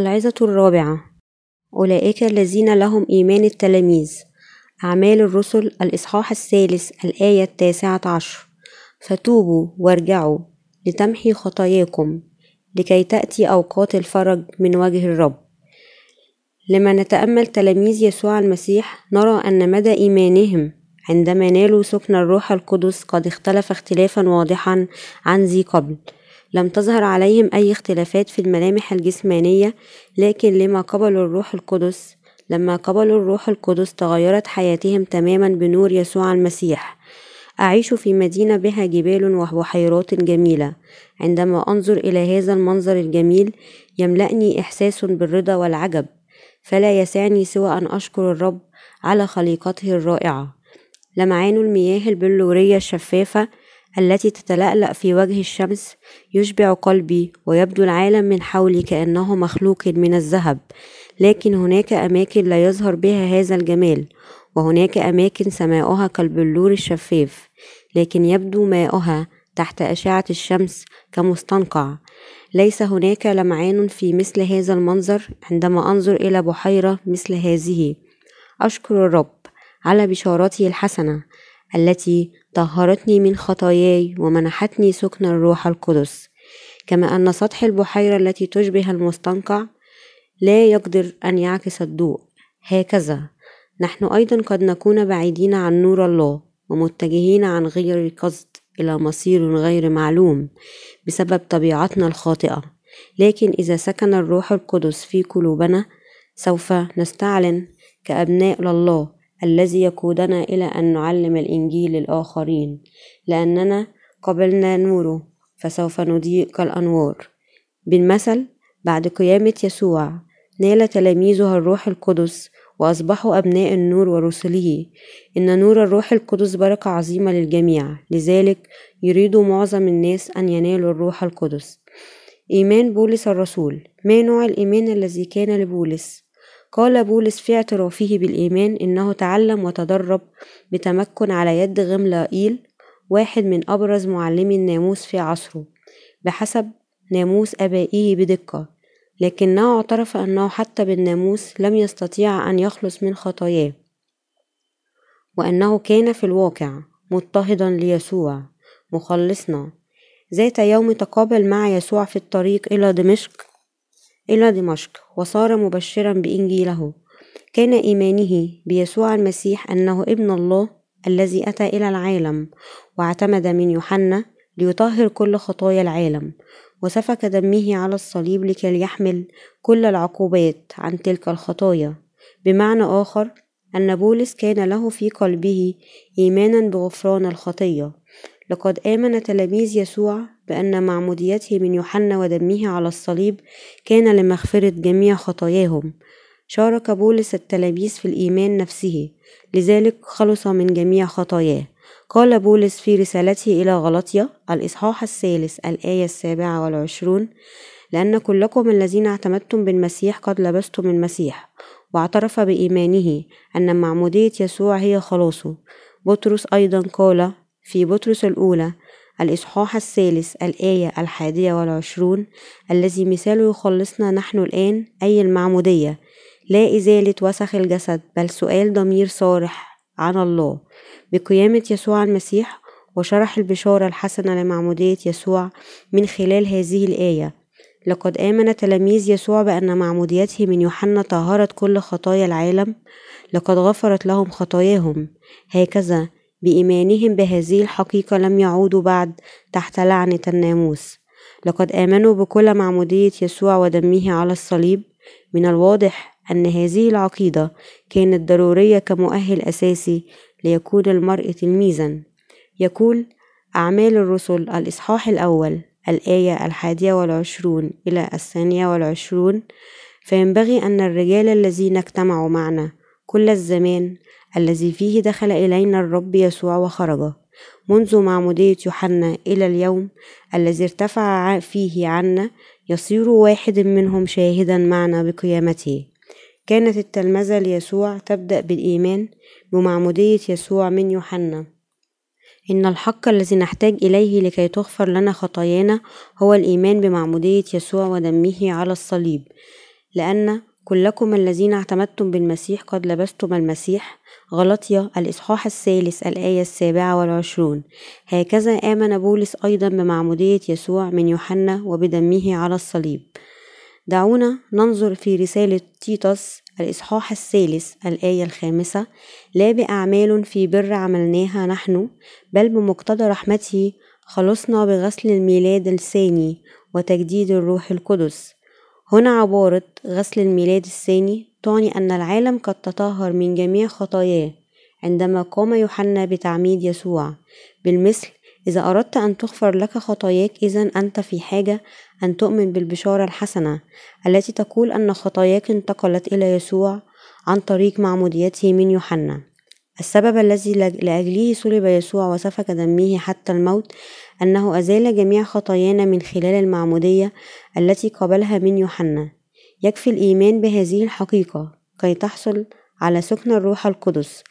العظة الرابعة. أولئك الذين لهم إيمان التلاميذ. أعمال الرسل الإصحاح الثالث الآية التاسعة عشر. فتوبوا وارجعوا لتمحي خطاياكم لكي تأتي أوقات الفرج من وجه الرب. لما نتأمل تلاميذ يسوع المسيح نرى أن مدى إيمانهم عندما نالوا سكن الروح القدس قد اختلف اختلافا واضحا عن ذي قبل. لم تظهر عليهم أي اختلافات في الملامح الجسمانية لكن لما قبلوا الروح القدس لما قبلوا الروح القدس تغيرت حياتهم تماما بنور يسوع المسيح. أعيش في مدينة بها جبال وبحيرات جميلة. عندما أنظر إلى هذا المنظر الجميل يملأني إحساس بالرضا والعجب. فلا يسعني سوى أن أشكر الرب على خليقته الرائعة. لمعان المياه البلورية الشفافة التي تتلألأ في وجه الشمس يشبع قلبي ويبدو العالم من حولي كأنه مخلوق من الذهب لكن هناك أماكن لا يظهر بها هذا الجمال وهناك أماكن سماؤها كالبلور الشفاف لكن يبدو ماؤها تحت أشعة الشمس كمستنقع. ليس هناك لمعان في مثل هذا المنظر عندما أنظر إلى بحيرة مثل هذه. أشكر الرب على بشارته الحسنة. التي طهرتني من خطاياي ومنحتني سكن الروح القدس. كما أن سطح البحيرة التي تشبه المستنقع لا يقدر أن يعكس الضوء. هكذا نحن أيضا قد نكون بعيدين عن نور الله ومتجهين عن غير قصد إلى مصير غير معلوم بسبب طبيعتنا الخاطئة. لكن إذا سكن الروح القدس في قلوبنا سوف نستعلن كأبناء لله الذي يقودنا إلى أن نعلم الإنجيل للآخرين لأننا قبلنا نوره فسوف نضيء كالأنوار بالمثل بعد قيامة يسوع نال تلاميذه الروح القدس وأصبحوا أبناء النور ورسله. إن نور الروح القدس بركة عظيمة للجميع لذلك يريد معظم الناس أن ينالوا الروح القدس. إيمان بولس الرسول. ما نوع الإيمان الذي كان لبولس؟ قال بولس في اعترافه بالإيمان إنه تعلم وتدرب بتمكن على يد غملائيل واحد من أبرز معلمي الناموس في عصره بحسب ناموس آبائه بدقة لكنه اعترف أنه حتى بالناموس لم يستطيع أن يخلص من خطاياه وأنه كان في الواقع مضطهدا ليسوع مخلصنا ذات يوم تقابل مع يسوع في الطريق إلى دمشق إلى دمشق وصار مبشرا بإنجيله. كان إيمانه بيسوع المسيح أنه ابن الله الذي أتى إلى العالم واعتمد من يوحنا ليطهر كل خطايا العالم وسفك دمه على الصليب لكي يحمل كل العقوبات عن تلك الخطايا. بمعنى آخر أن بولس كان له في قلبه إيمانا بغفران الخطية. لقد آمن تلاميذ يسوع بأن معموديته من يوحنا ودمه على الصليب كان لمغفرة جميع خطاياهم. شارك بولس التلاميذ في الإيمان نفسه لذلك خلص من جميع خطاياه. قال بولس في رسالته إلى غلطية الإصحاح الثالث الآية السابعة والعشرون لأن كلكم الذين اعتمدتم بالمسيح قد لبستم المسيح واعترف بإيمانه أن معمودية يسوع هي خلاصه. بطرس أيضا قال في بطرس الأولى الإصحاح الثالث الآية الحادية والعشرون الذي مثاله يخلصنا نحن الآن أي المعمودية لا إزالة وسخ الجسد بل سؤال ضمير صارح عن الله. بقيامة يسوع المسيح وشرح البشارة الحسنة لمعمودية يسوع من خلال هذه الآية لقد آمن تلاميذ يسوع بأن معموديته من يوحنا طهرت كل خطايا العالم لقد غفرت لهم خطاياهم. هكذا بإيمانهم بهذه الحقيقة لم يعودوا بعد تحت لعنة الناموس. لقد آمنوا بكل معمودية يسوع ودمه على الصليب. من الواضح أن هذه العقيدة كانت ضرورية كمؤهل أساسي ليكون المرء تلميذا. يقول أعمال الرسل الإصحاح الأول الآية الحادية والعشرون إلى الثانية والعشرون. فينبغي أن الرجال الذين اجتمعوا معنا كل الزمان الذي فيه دخل إلينا الرب يسوع وخرج منذ معمودية يوحنا إلى اليوم الذي ارتفع فيه عنا يصير واحد منهم شاهدا معنا بقيامته. كانت التلمذة ليسوع تبدأ بالإيمان بمعمودية يسوع من يوحنا. إن الحق الذي نحتاج إليه لكي تغفر لنا خطايانا هو الإيمان بمعمودية يسوع ودمه على الصليب لأن كلكم الذين اعتمدتم بالمسيح قد لبستم المسيح. غلطية الإصحاح الثالث الآية السابعة والعشرون. هكذا آمن بولس أيضا بمعمودية يسوع من يوحنا وبدمه على الصليب. دعونا ننظر في رسالة تيتوس الإصحاح الثالث الآية الخامسة. لا بأعمال في بر عملناها نحن بل بمقتضى رحمته خلصنا بغسل الميلاد الثاني وتجديد الروح القدس. هنا عبارة غسل الميلاد الثاني تعني أن العالم قد تطهر من جميع خطاياه عندما قام يوحنا بتعميد يسوع. بالمثل إذا أردت أن تغفر لك خطاياك إذا أنت في حاجة أن تؤمن بالبشارة الحسنة التي تقول أن خطاياك انتقلت إلى يسوع عن طريق معموديته من يوحنا. السبب الذي لأجله صلب يسوع وسفك دمه حتى الموت أنه أزال جميع خطايانا من خلال المعمودية التي قبلها من يوحنا. يكفي الإيمان بهذه الحقيقة كي تحصل على سكن الروح القدس.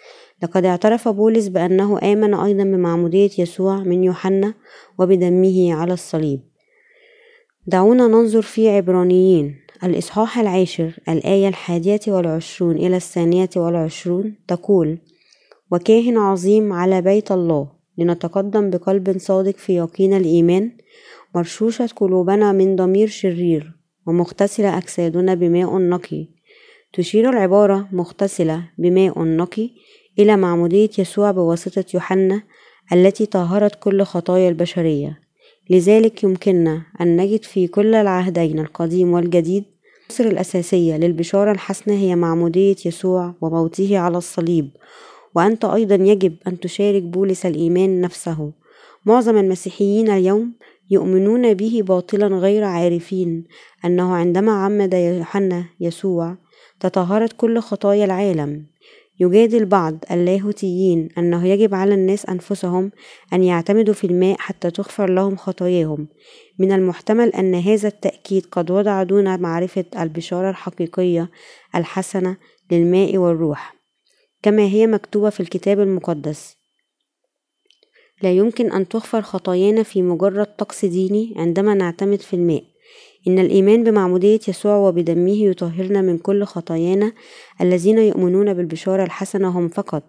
لقد اعترف بولس بأنه آمن أيضا بمعمودية يسوع من يوحنا وبدمه على الصليب. دعونا ننظر في عبرانيين. الإصحاح العاشر الآية الحادية والعشرون إلى الثانية والعشرون تقول وكاهن عظيم على بيت الله لنتقدم بقلب صادق في يقين الإيمان مرشوشة قلوبنا من ضمير شرير ومغتسلة أجسادنا بماء نقي. تشير العبارة مغتسلة بماء نقي إلى معمودية يسوع بواسطة يوحنا التي طهرت كل خطايا البشرية. لذلك يمكننا أن نجد في كل العهدين القديم والجديد مصر الأساسية للبشارة الحسنة هي معمودية يسوع وموته على الصليب وأنت أيضا يجب أن تشارك بولس الإيمان نفسه. معظم المسيحيين اليوم يؤمنون به باطلا غير عارفين أنه عندما عمد يوحنا يسوع تطهرت كل خطايا العالم. يجادل بعض اللاهوتيين أنه يجب على الناس أنفسهم أن يعتمدوا في الماء حتى تغفر لهم خطاياهم. من المحتمل أن هذا التأكيد قد وضع دون معرفة البشارة الحقيقية الحسنة للماء والروح. كما هي مكتوبة في الكتاب المقدس. لا يمكن أن تغفر خطايانا في مجرد طقس ديني عندما نعتمد في الماء. إن الإيمان بمعمودية يسوع وبدمه يطهرنا من كل خطايانا. الذين يؤمنون بالبشارة الحسنة هم فقط.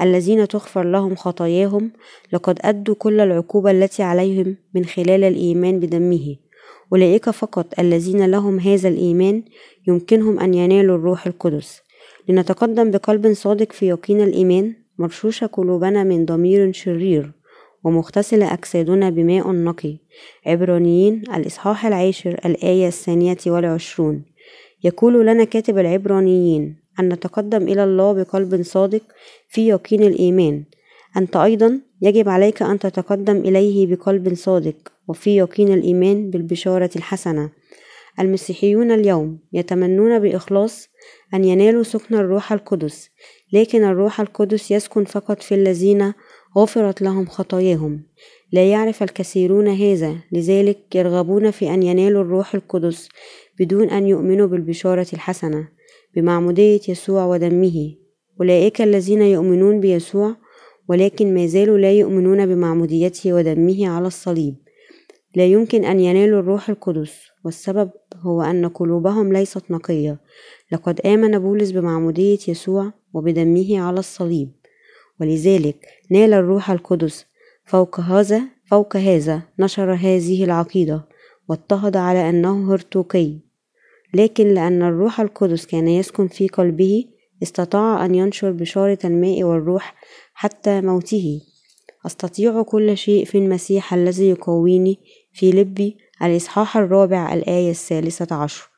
الذين تغفر لهم خطاياهم لقد أدوا كل العقوبة التي عليهم من خلال الإيمان بدمه. أولئك فقط الذين لهم هذا الإيمان يمكنهم أن ينالوا الروح القدس. لنتقدم بقلب صادق في يقين الإيمان مرشوشة قلوبنا من ضمير شرير ومغتسلة أجسادنا بماء نقي. عبرانيين الإصحاح العاشر الآية الثانية والعشرون. يقول لنا كاتب العبرانيين أن نتقدم إلى الله بقلب صادق في يقين الإيمان. أنت أيضا يجب عليك أن تتقدم إليه بقلب صادق وفي يقين الإيمان بالبشارة الحسنة. المسيحيون اليوم يتمنون بإخلاص أن ينالوا سكن الروح القدس لكن الروح القدس يسكن فقط في الذين غفرت لهم خطاياهم. لا يعرف الكثيرون هذا لذلك يرغبون في أن ينالوا الروح القدس بدون أن يؤمنوا بالبشارة الحسنة بمعمودية يسوع ودمه. أولئك الذين يؤمنون بيسوع ولكن ما زالوا لا يؤمنون بمعموديته ودمه على الصليب. لا يمكن أن ينالوا الروح القدس والسبب هو أن قلوبهم ليست نقية. لقد آمن بولس بمعمودية يسوع وبدمه على الصليب ولذلك نال الروح القدس. فوق هذا فوق هذا نشر هذه العقيدة واضطهد على أنه هرطوقي لكن لأن الروح القدس كان يسكن في قلبه استطاع أن ينشر بشارة الماء والروح حتى موته. أستطيع كل شيء في المسيح الذي يقويني في لبي الإصحاح الرابع الآية الثالثة عشر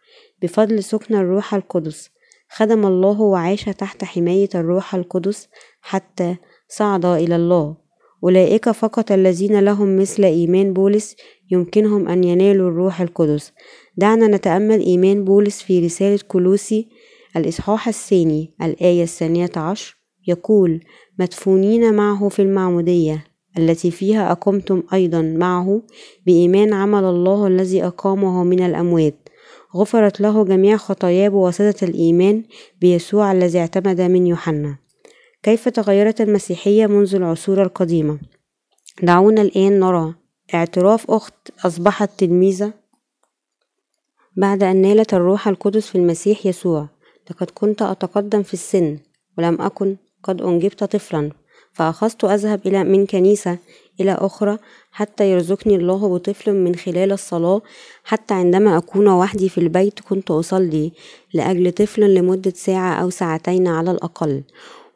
بفضل سكن الروح القدس خدم الله وعاش تحت حماية الروح القدس حتى صعد إلى الله. أولئك فقط الذين لهم مثل إيمان بولس يمكنهم أن ينالوا الروح القدس. دعنا نتأمل إيمان بولس في رسالة كلوسي الإصحاح الثاني الآية الثانية عشر يقول مدفونين معه في المعمودية. التي فيها أقمتم أيضا معه بإيمان عمل الله الذي أقامه من الأموات. غفرت له جميع خطاياه بواسطة الإيمان بيسوع الذي اعتمد من يوحنا. كيف تغيرت المسيحية منذ العصور القديمة؟ دعونا الآن نرى اعتراف أخت أصبحت تلميذة بعد أن نالت الروح القدس في المسيح يسوع. لقد كنت أتقدم في السن ولم أكن قد أنجبت طفلا. فأخذت أذهب إلى من كنيسة إلى أخرى حتى يرزقني الله بطفل من خلال الصلاة حتى عندما أكون وحدي في البيت كنت أصلي لأجل طفل لمدة ساعة أو ساعتين على الأقل.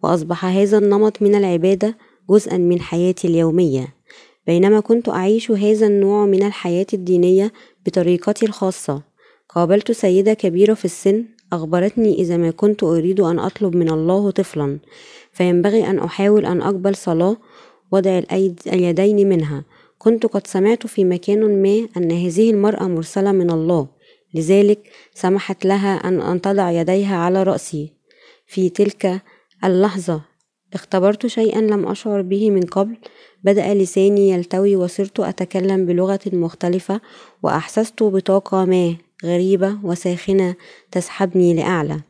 وأصبح هذا النمط من العبادة جزءا من حياتي اليومية. بينما كنت أعيش هذا النوع من الحياة الدينية بطريقتي الخاصة. قابلت سيدة كبيرة في السن أخبرتني إذا ما كنت أريد أن أطلب من الله طفلا. فينبغي أن أحاول أن أقبل صلاة وضع اليدين منها. كنت قد سمعت في مكان ما أن هذه المرأة مرسلة من الله. لذلك سمحت لها أن أن تضع يديها على رأسي. في تلك اللحظة اختبرت شيئا لم أشعر به من قبل. بدأ لساني يلتوي وصرت أتكلم بلغة مختلفة وأحسست بطاقة ما غريبة وساخنة تسحبني لأعلى.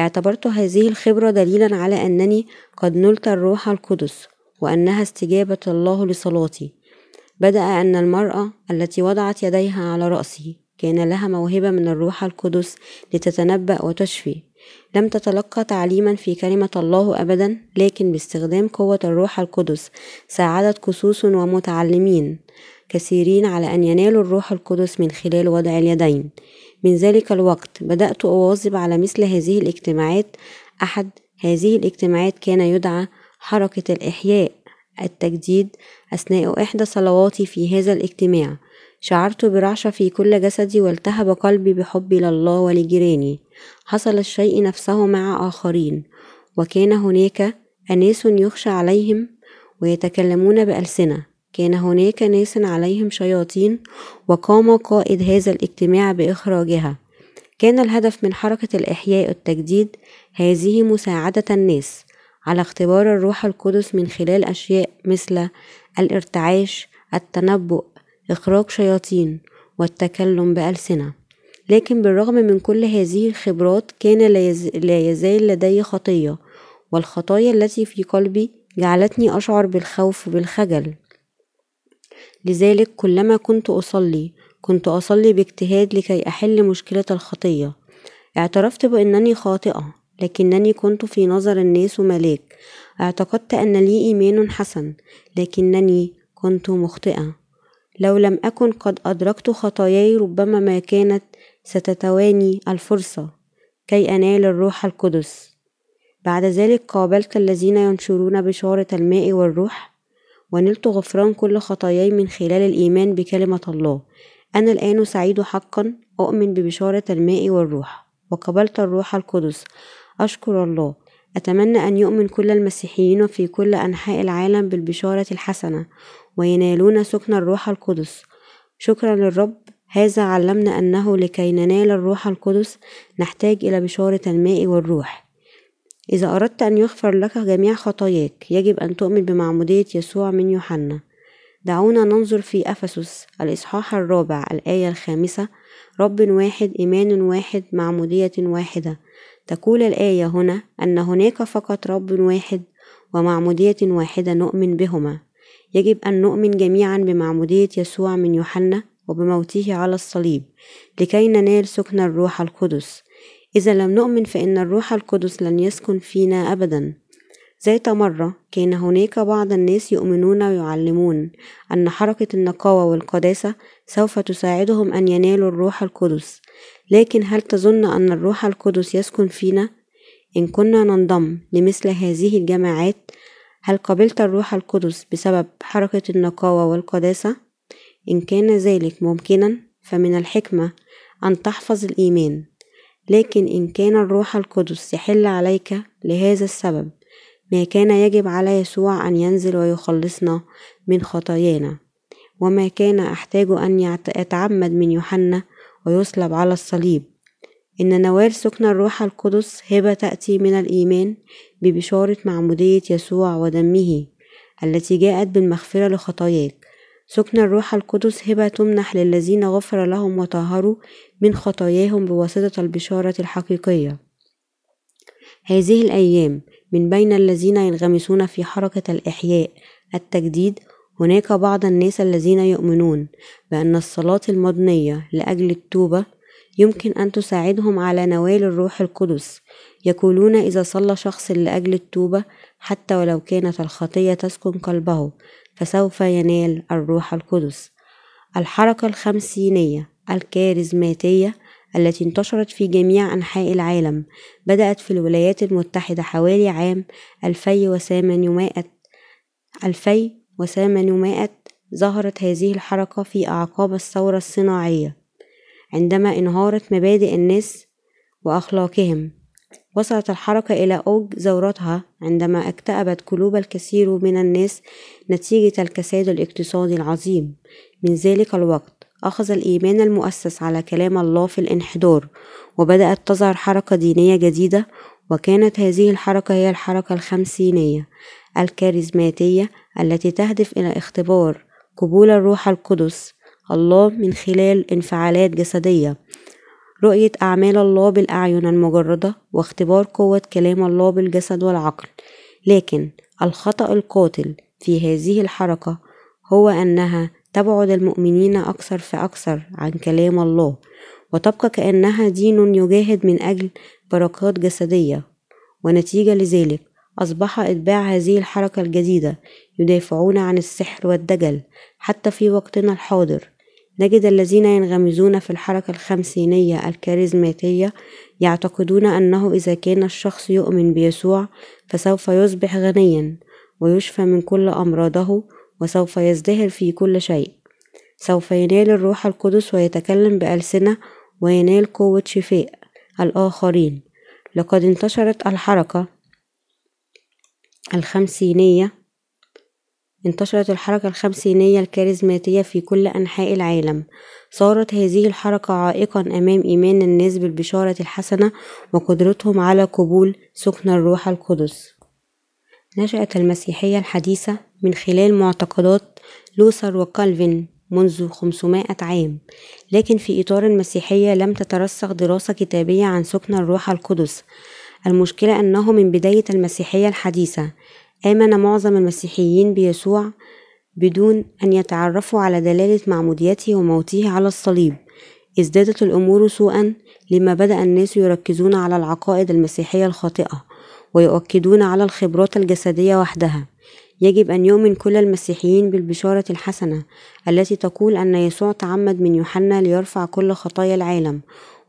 اعتبرت هذه الخبرة دليلا على أنني قد نلت الروح القدس وأنها استجابة الله لصلاتي. بدأ أن المرأة التي وضعت يديها على رأسي كان لها موهبة من الروح القدس لتتنبأ وتشفي. لم تتلقى تعليما في كلمة الله أبدا لكن باستخدام قوة الروح القدس ساعدت كسوس ومتعلمين كثيرين على أن ينالوا الروح القدس من خلال وضع اليدين. من ذلك الوقت. بدأت أواظب على مثل هذه الاجتماعات. أحد هذه الاجتماعات كان يدعى حركة الإحياء التجديد أثناء إحدى صلواتي في هذا الاجتماع. شعرت برعشة في كل جسدي والتهب قلبي بحبي لله ولجيراني. حصل الشيء نفسه مع آخرين. وكان هناك أناس يخشى عليهم ويتكلمون بألسنة. كان هناك ناس عليهم شياطين وقام قائد هذا الاجتماع بإخراجها. كان الهدف من حركة الإحياء التجديد هذه مساعدة الناس على اختبار الروح القدس من خلال أشياء مثل الارتعاش التنبؤ إخراج شياطين والتكلم بألسنة. لكن بالرغم من كل هذه الخبرات كان لا يزال لدي خطية والخطايا التي في قلبي جعلتني أشعر بالخوف بالخجل لذلك كلما كنت أصلي كنت أصلي باجتهاد لكي أحل مشكلة الخطية. اعترفت بأنني خاطئة لكنني كنت في نظر الناس ملاك. اعتقدت أن لي إيمان حسن لكنني كنت مخطئة. لو لم أكن قد أدركت خطاياي ربما ما كانت ستتواني الفرصة كي أنال الروح القدس. بعد ذلك قابلت الذين ينشرون بشارة الماء والروح ونلت غفران كل خطاياي من خلال الإيمان بكلمة الله. أنا الآن سعيد حقا أؤمن ببشارة الماء والروح. وقبلت الروح القدس. أشكر الله. أتمنى أن يؤمن كل المسيحيين في كل أنحاء العالم بالبشارة الحسنة وينالون سكن الروح القدس. شكرا للرب. هذا علمنا أنه لكي ننال الروح القدس نحتاج إلى بشارة الماء والروح. إذا أردت أن يغفر لك جميع خطاياك يجب أن تؤمن بمعمودية يسوع من يوحنا. دعونا ننظر في أفسس الإصحاح الرابع الآية الخامسة رب واحد إيمان واحد معمودية واحدة. تقول الآية هنا أن هناك فقط رب واحد ومعمودية واحدة نؤمن بهما. يجب أن نؤمن جميعا بمعمودية يسوع من يوحنا وبموته على الصليب لكي ننال سكن الروح القدس. إذا لم نؤمن فإن الروح القدس لن يسكن فينا أبدا ذات مرة كان هناك بعض الناس يؤمنون ويعلمون أن حركة النقاوة والقداسة سوف تساعدهم أن ينالوا الروح القدس لكن هل تظن أن الروح القدس يسكن فينا؟ إن كنا ننضم لمثل هذه الجماعات هل قبلت الروح القدس بسبب حركة النقاوة والقداسة؟ إن كان ذلك ممكنا فمن الحكمة أن تحفظ الإيمان لكن إن كان الروح القدس يحل عليك لهذا السبب ما كان يجب على يسوع أن ينزل ويخلصنا من خطايانا. وما كان أحتاج أن يتعمد من يوحنا ويصلب على الصليب. إن نوال سكن الروح القدس هبة تأتي من الإيمان ببشارة معمودية يسوع ودمه التي جاءت بالمغفرة لخطاياك. سكن الروح القدس هبة تمنح للذين غفر لهم وطهروا من خطاياهم بواسطة البشارة الحقيقية. هذه الأيام من بين الذين ينغمسون في حركة الإحياء التجديد هناك بعض الناس الذين يؤمنون بأن الصلاة المضنية لأجل التوبة يمكن أن تساعدهم على نوال الروح القدس. يقولون إذا صلى شخص لأجل التوبة حتى ولو كانت الخطية تسكن قلبه فسوف ينال الروح القدس. الحركة الخمسينية الكاريزماتية التي انتشرت في جميع أنحاء العالم بدأت في الولايات المتحدة حوالي عام 2800 2800 ظهرت هذه الحركة في أعقاب الثورة الصناعية عندما انهارت مبادئ الناس وأخلاقهم. وصلت الحركة إلى أوج ذورتها عندما اكتئبت قلوب الكثير من الناس نتيجة الكساد الاقتصادي العظيم. من ذلك الوقت أخذ الإيمان المؤسس على كلام الله في الانحدار وبدأت تظهر حركة دينية جديدة وكانت هذه الحركة هي الحركة الخمسينية الكاريزماتية التي تهدف إلى اختبار قبول الروح القدس الله من خلال انفعالات جسدية. رؤية أعمال الله بالأعين المجردة واختبار قوة كلام الله بالجسد والعقل. لكن الخطأ القاتل في هذه الحركة هو أنها تبعد المؤمنين أكثر فأكثر عن كلام الله وتبقى كأنها دين يجاهد من أجل بركات جسدية. ونتيجة لذلك أصبح إتباع هذه الحركة الجديدة يدافعون عن السحر والدجل حتى في وقتنا الحاضر. نجد الذين ينغمزون في الحركة الخمسينية الكاريزماتية يعتقدون أنه إذا كان الشخص يؤمن بيسوع فسوف يصبح غنيا ويشفى من كل أمراضه وسوف يزدهر في كل شيء. سوف ينال الروح القدس ويتكلم بألسنة وينال قوة شفاء الآخرين. لقد انتشرت الحركة الخمسينية انتشرت الحركة الخمسينية الكاريزماتية في كل أنحاء العالم. صارت هذه الحركة عائقا أمام إيمان الناس بالبشارة الحسنة وقدرتهم على قبول سكن الروح القدس. نشأت المسيحية الحديثة من خلال معتقدات لوثر وكالفين منذ 500 عام لكن في إطار المسيحية لم تترسخ دراسة كتابية عن سكن الروح القدس. المشكلة أنه من بداية المسيحية الحديثة آمن معظم المسيحيين بيسوع بدون أن يتعرفوا على دلالة معموديته وموته على الصليب. ازدادت الأمور سوءا لما بدأ الناس يركزون على العقائد المسيحية الخاطئة ويؤكدون على الخبرات الجسدية وحدها. يجب أن يؤمن كل المسيحيين بالبشارة الحسنة التي تقول أن يسوع تعمد من يوحنا ليرفع كل خطايا العالم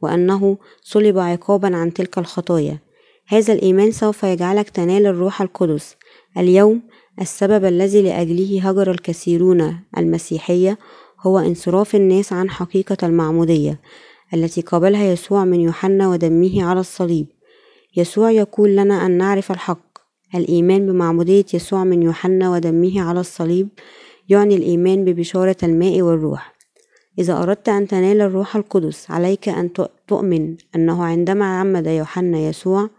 وأنه صلب عقابا عن تلك الخطايا. هذا الإيمان سوف يجعلك تنال الروح القدس. اليوم السبب الذي لأجله هجر الكثيرون المسيحية هو انصراف الناس عن حقيقة المعمودية التي قابلها يسوع من يوحنا ودمه على الصليب. يسوع يقول لنا أن نعرف الحق. الإيمان بمعمودية يسوع من يوحنا ودمه على الصليب يعني الإيمان ببشارة الماء والروح. إذا أردت أن تنال الروح القدس عليك أن تؤمن أنه عندما عمد يوحنا يسوع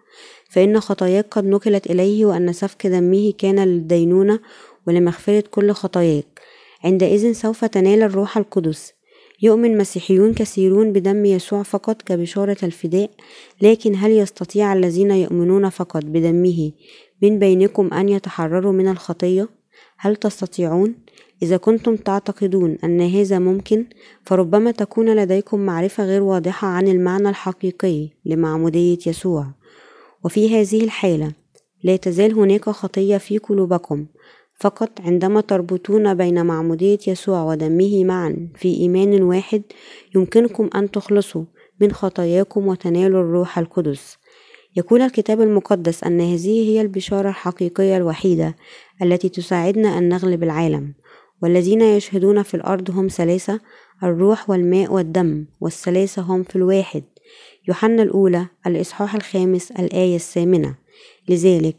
فإن خطاياك قد نقلت إليه وأن سفك دمه كان للدينونة ولمغفرة كل خطاياك عندئذ سوف تنال الروح القدس يؤمن مسيحيون كثيرون بدم يسوع فقط كبشارة الفداء لكن هل يستطيع الذين يؤمنون فقط بدمه من بينكم أن يتحرروا من الخطية؟ هل تستطيعون؟ إذا كنتم تعتقدون أن هذا ممكن فربما تكون لديكم معرفة غير واضحة عن المعنى الحقيقي لمعمودية يسوع وفي هذه الحالة لا تزال هناك خطية في قلوبكم. فقط عندما تربطون بين معمودية يسوع ودمه معا في إيمان واحد يمكنكم أن تخلصوا من خطاياكم وتنالوا الروح القدس. يقول الكتاب المقدس أن هذه هي البشارة الحقيقية الوحيدة التي تساعدنا أن نغلب العالم. والذين يشهدون في الأرض هم ثلاثة الروح والماء والدم والثلاثة هم في الواحد. يوحنا الأولى الإصحاح الخامس الآية الثامنة. لذلك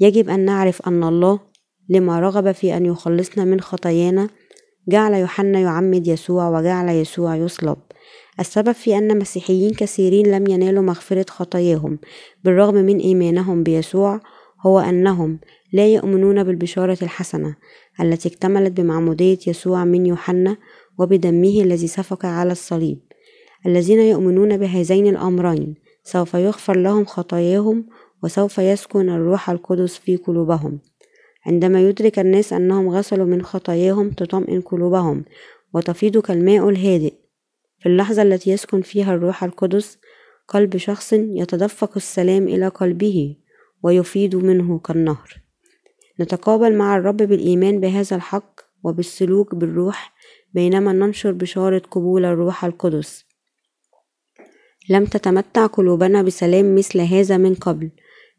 يجب أن نعرف أن الله لما رغب في أن يخلصنا من خطايانا جعل يوحنا يعمد يسوع وجعل يسوع يصلب. السبب في أن مسيحيين كثيرين لم ينالوا مغفرة خطاياهم بالرغم من إيمانهم بيسوع هو أنهم لا يؤمنون بالبشارة الحسنة التي اكتملت بمعمودية يسوع من يوحنا وبدمه الذي سفك على الصليب. الذين يؤمنون بهذين الأمرين سوف يغفر لهم خطاياهم وسوف يسكن الروح القدس في قلوبهم. عندما يدرك الناس أنهم غسلوا من خطاياهم تطمئن قلوبهم وتفيض كالماء الهادئ. في اللحظة التي يسكن فيها الروح القدس قلب شخص يتدفق السلام إلى قلبه ويفيض منه كالنهر. نتقابل مع الرب بالإيمان بهذا الحق وبالسلوك بالروح بينما ننشر بشارة قبول الروح القدس. لم تتمتع قلوبنا بسلام مثل هذا من قبل.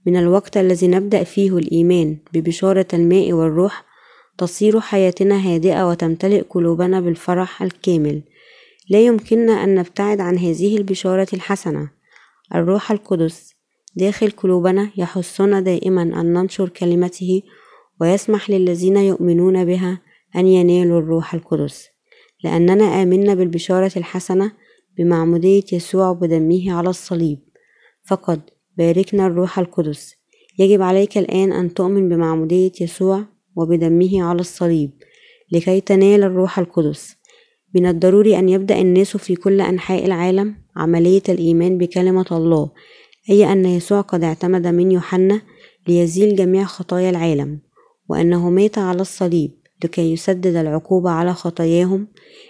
من الوقت الذي نبدأ فيه الإيمان ببشارة الماء والروح تصير حياتنا هادئة وتمتلئ قلوبنا بالفرح الكامل. لا يمكننا أن نبتعد عن هذه البشارة الحسنة. الروح القدس داخل قلوبنا يحثنا دائما أن ننشر كلمته ويسمح للذين يؤمنون بها أن ينالوا الروح القدس. لأننا آمنا بالبشارة الحسنة بمعمودية يسوع بدمه على الصليب. فقد باركنا الروح القدس. يجب عليك الآن أن تؤمن بمعمودية يسوع وبدمه على الصليب لكي تنال الروح القدس. من الضروري أن يبدأ الناس في كل أنحاء العالم عملية الإيمان بكلمة الله أي أن يسوع قد اعتمد من يوحنا ليزيل جميع خطايا العالم وأنه مات على الصليب. لكي يسدد العقوبة على خطاياهم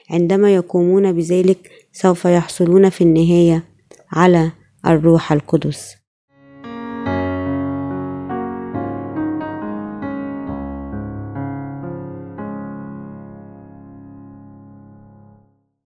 عندما يقومون بذلك سوف يحصلون في النهاية على الروح القدس.